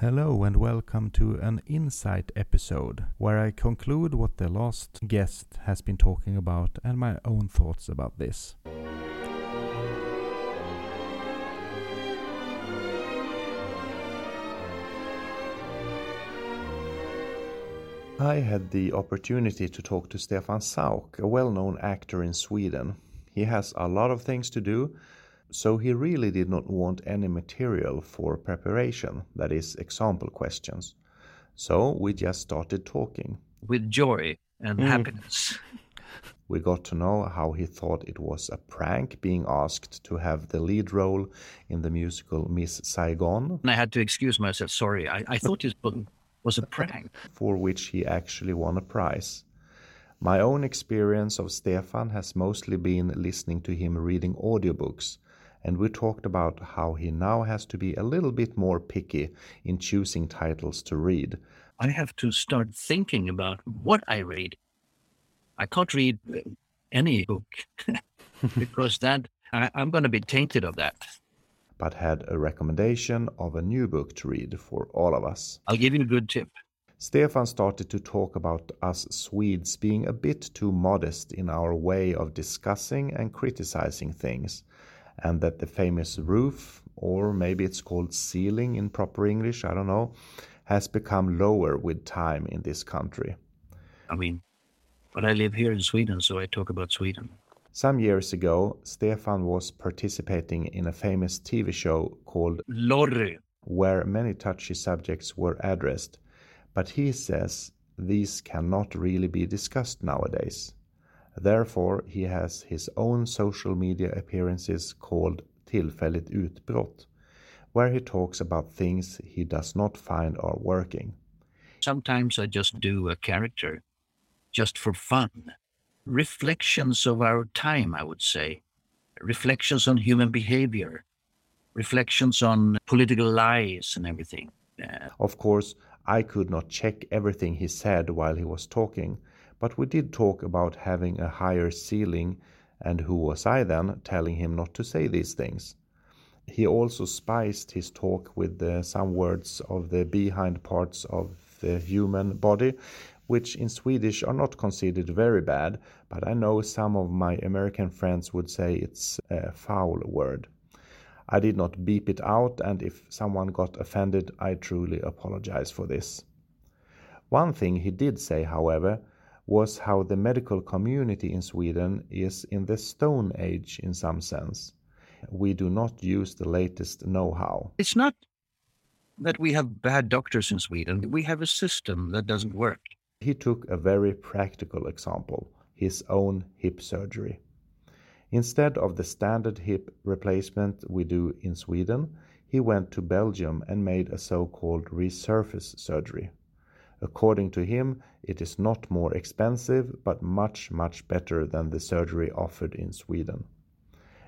Hello and welcome to an insight episode where I conclude what the last guest has been talking about and my own thoughts about this. I had the opportunity to talk to Stefan Sauk, a well known actor in Sweden. He has a lot of things to do, so he really did not want any material for preparation, that is, example questions. So we just started talking. With joy and mm. happiness. We got to know how he thought it was a prank being asked to have the lead role in the musical Miss Saigon. And I had to excuse myself. Sorry, I, I thought it was a prank. For which he actually won a prize. My own experience of Stefan has mostly been listening to him reading audiobooks and we talked about how he now has to be a little bit more picky in choosing titles to read. I have to start thinking about what I read. I can't read any book because that I, I'm going to be tainted of that. But had a recommendation of a new book to read for all of us. I'll give you a good tip. Stefan started to talk about us Swedes being a bit too modest in our way of discussing and criticizing things and that the famous roof, or maybe it's called ceiling in proper English, I don't know, has become lower with time in this country. I mean, but I live here in Sweden, so I talk about Sweden. Some years ago, Stefan was participating in a famous TV show called Lorry, where many touchy subjects were addressed, but he says these cannot really be discussed nowadays. Therefore, he has his own social media appearances called Tillfälligt utbrott, where he talks about things he does not find are working. Sometimes I just do a character just for fun. Reflections of our time, I would say. Reflections on human behavior. Reflections on political lies and everything. Uh, of course, I could not check everything he said while he was talking, but we did talk about having a higher ceiling, and who was I then telling him not to say these things? He also spiced his talk with uh, some words of the behind parts of the human body, which in Swedish are not considered very bad, but I know some of my American friends would say it's a foul word. I did not beep it out, and if someone got offended, I truly apologize for this. One thing he did say, however, was how the medical community in Sweden is in the Stone Age in some sense. We do not use the latest know how. It's not that we have bad doctors in Sweden, we have a system that doesn't work. He took a very practical example his own hip surgery. Instead of the standard hip replacement we do in Sweden, he went to Belgium and made a so called resurface surgery. According to him, it is not more expensive, but much, much better than the surgery offered in Sweden.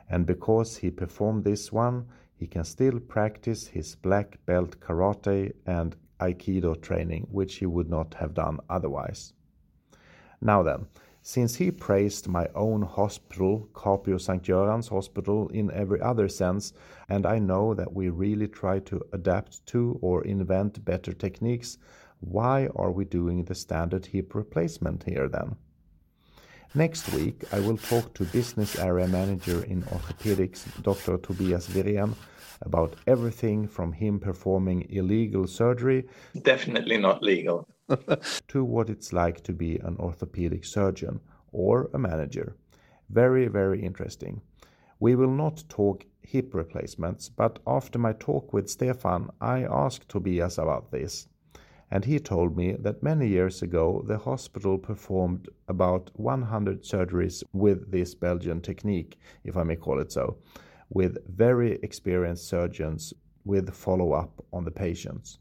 And because he performed this one, he can still practice his black belt karate and aikido training, which he would not have done otherwise. Now then, since he praised my own hospital, Capio St. Göran's Hospital, in every other sense, and I know that we really try to adapt to or invent better techniques why are we doing the standard hip replacement here then? Next week, I will talk to business area manager in orthopedics, Dr. Tobias Virén, about everything from him performing illegal surgery. Definitely not legal. to what it's like to be an orthopedic surgeon or a manager. Very, very interesting. We will not talk hip replacements, but after my talk with Stefan, I asked Tobias about this and he told me that many years ago the hospital performed about 100 surgeries with this Belgian technique, if I may call it so, with very experienced surgeons with follow up on the patients.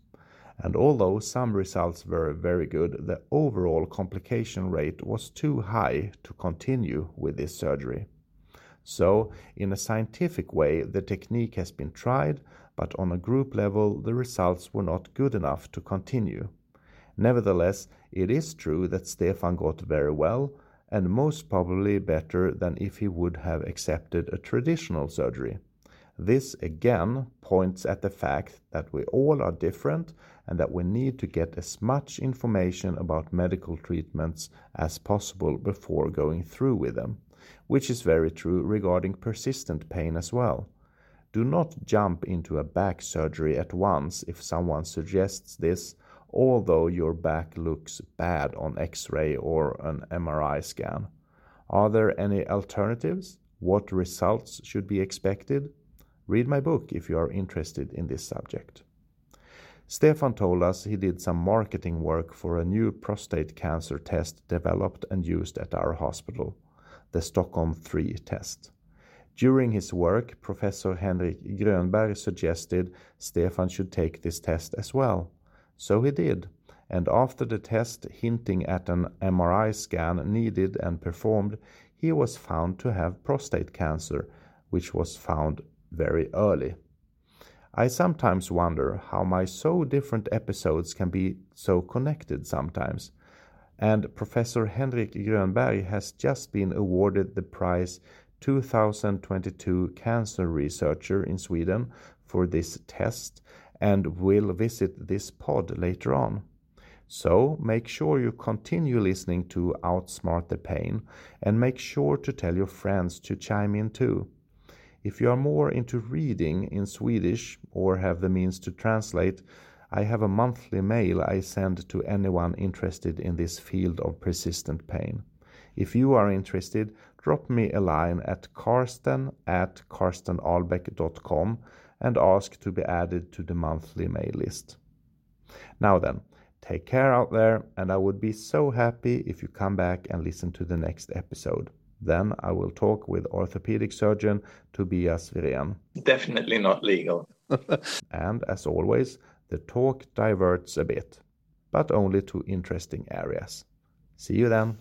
And although some results were very good, the overall complication rate was too high to continue with this surgery. So, in a scientific way, the technique has been tried, but on a group level, the results were not good enough to continue. Nevertheless, it is true that Stefan got very well, and most probably better than if he would have accepted a traditional surgery. This again points at the fact that we all are different and that we need to get as much information about medical treatments as possible before going through with them, which is very true regarding persistent pain as well. Do not jump into a back surgery at once if someone suggests this, although your back looks bad on x ray or an MRI scan. Are there any alternatives? What results should be expected? Read my book if you are interested in this subject. Stefan told us he did some marketing work for a new prostate cancer test developed and used at our hospital, the Stockholm 3 test. During his work, Professor Henrik Grönberg suggested Stefan should take this test as well. So he did, and after the test hinting at an MRI scan needed and performed, he was found to have prostate cancer, which was found very early. I sometimes wonder how my so different episodes can be so connected sometimes. And Professor Henrik Grönberg has just been awarded the prize 2022 Cancer Researcher in Sweden for this test and will visit this pod later on. So make sure you continue listening to Outsmart the Pain and make sure to tell your friends to chime in too. If you are more into reading in Swedish or have the means to translate, I have a monthly mail I send to anyone interested in this field of persistent pain. If you are interested, drop me a line at karsten at karstenalbeck.com and ask to be added to the monthly mail list. Now then, take care out there, and I would be so happy if you come back and listen to the next episode. Then I will talk with orthopedic surgeon Tobias Virén. Definitely not legal. and as always, the talk diverts a bit, but only to interesting areas. See you then.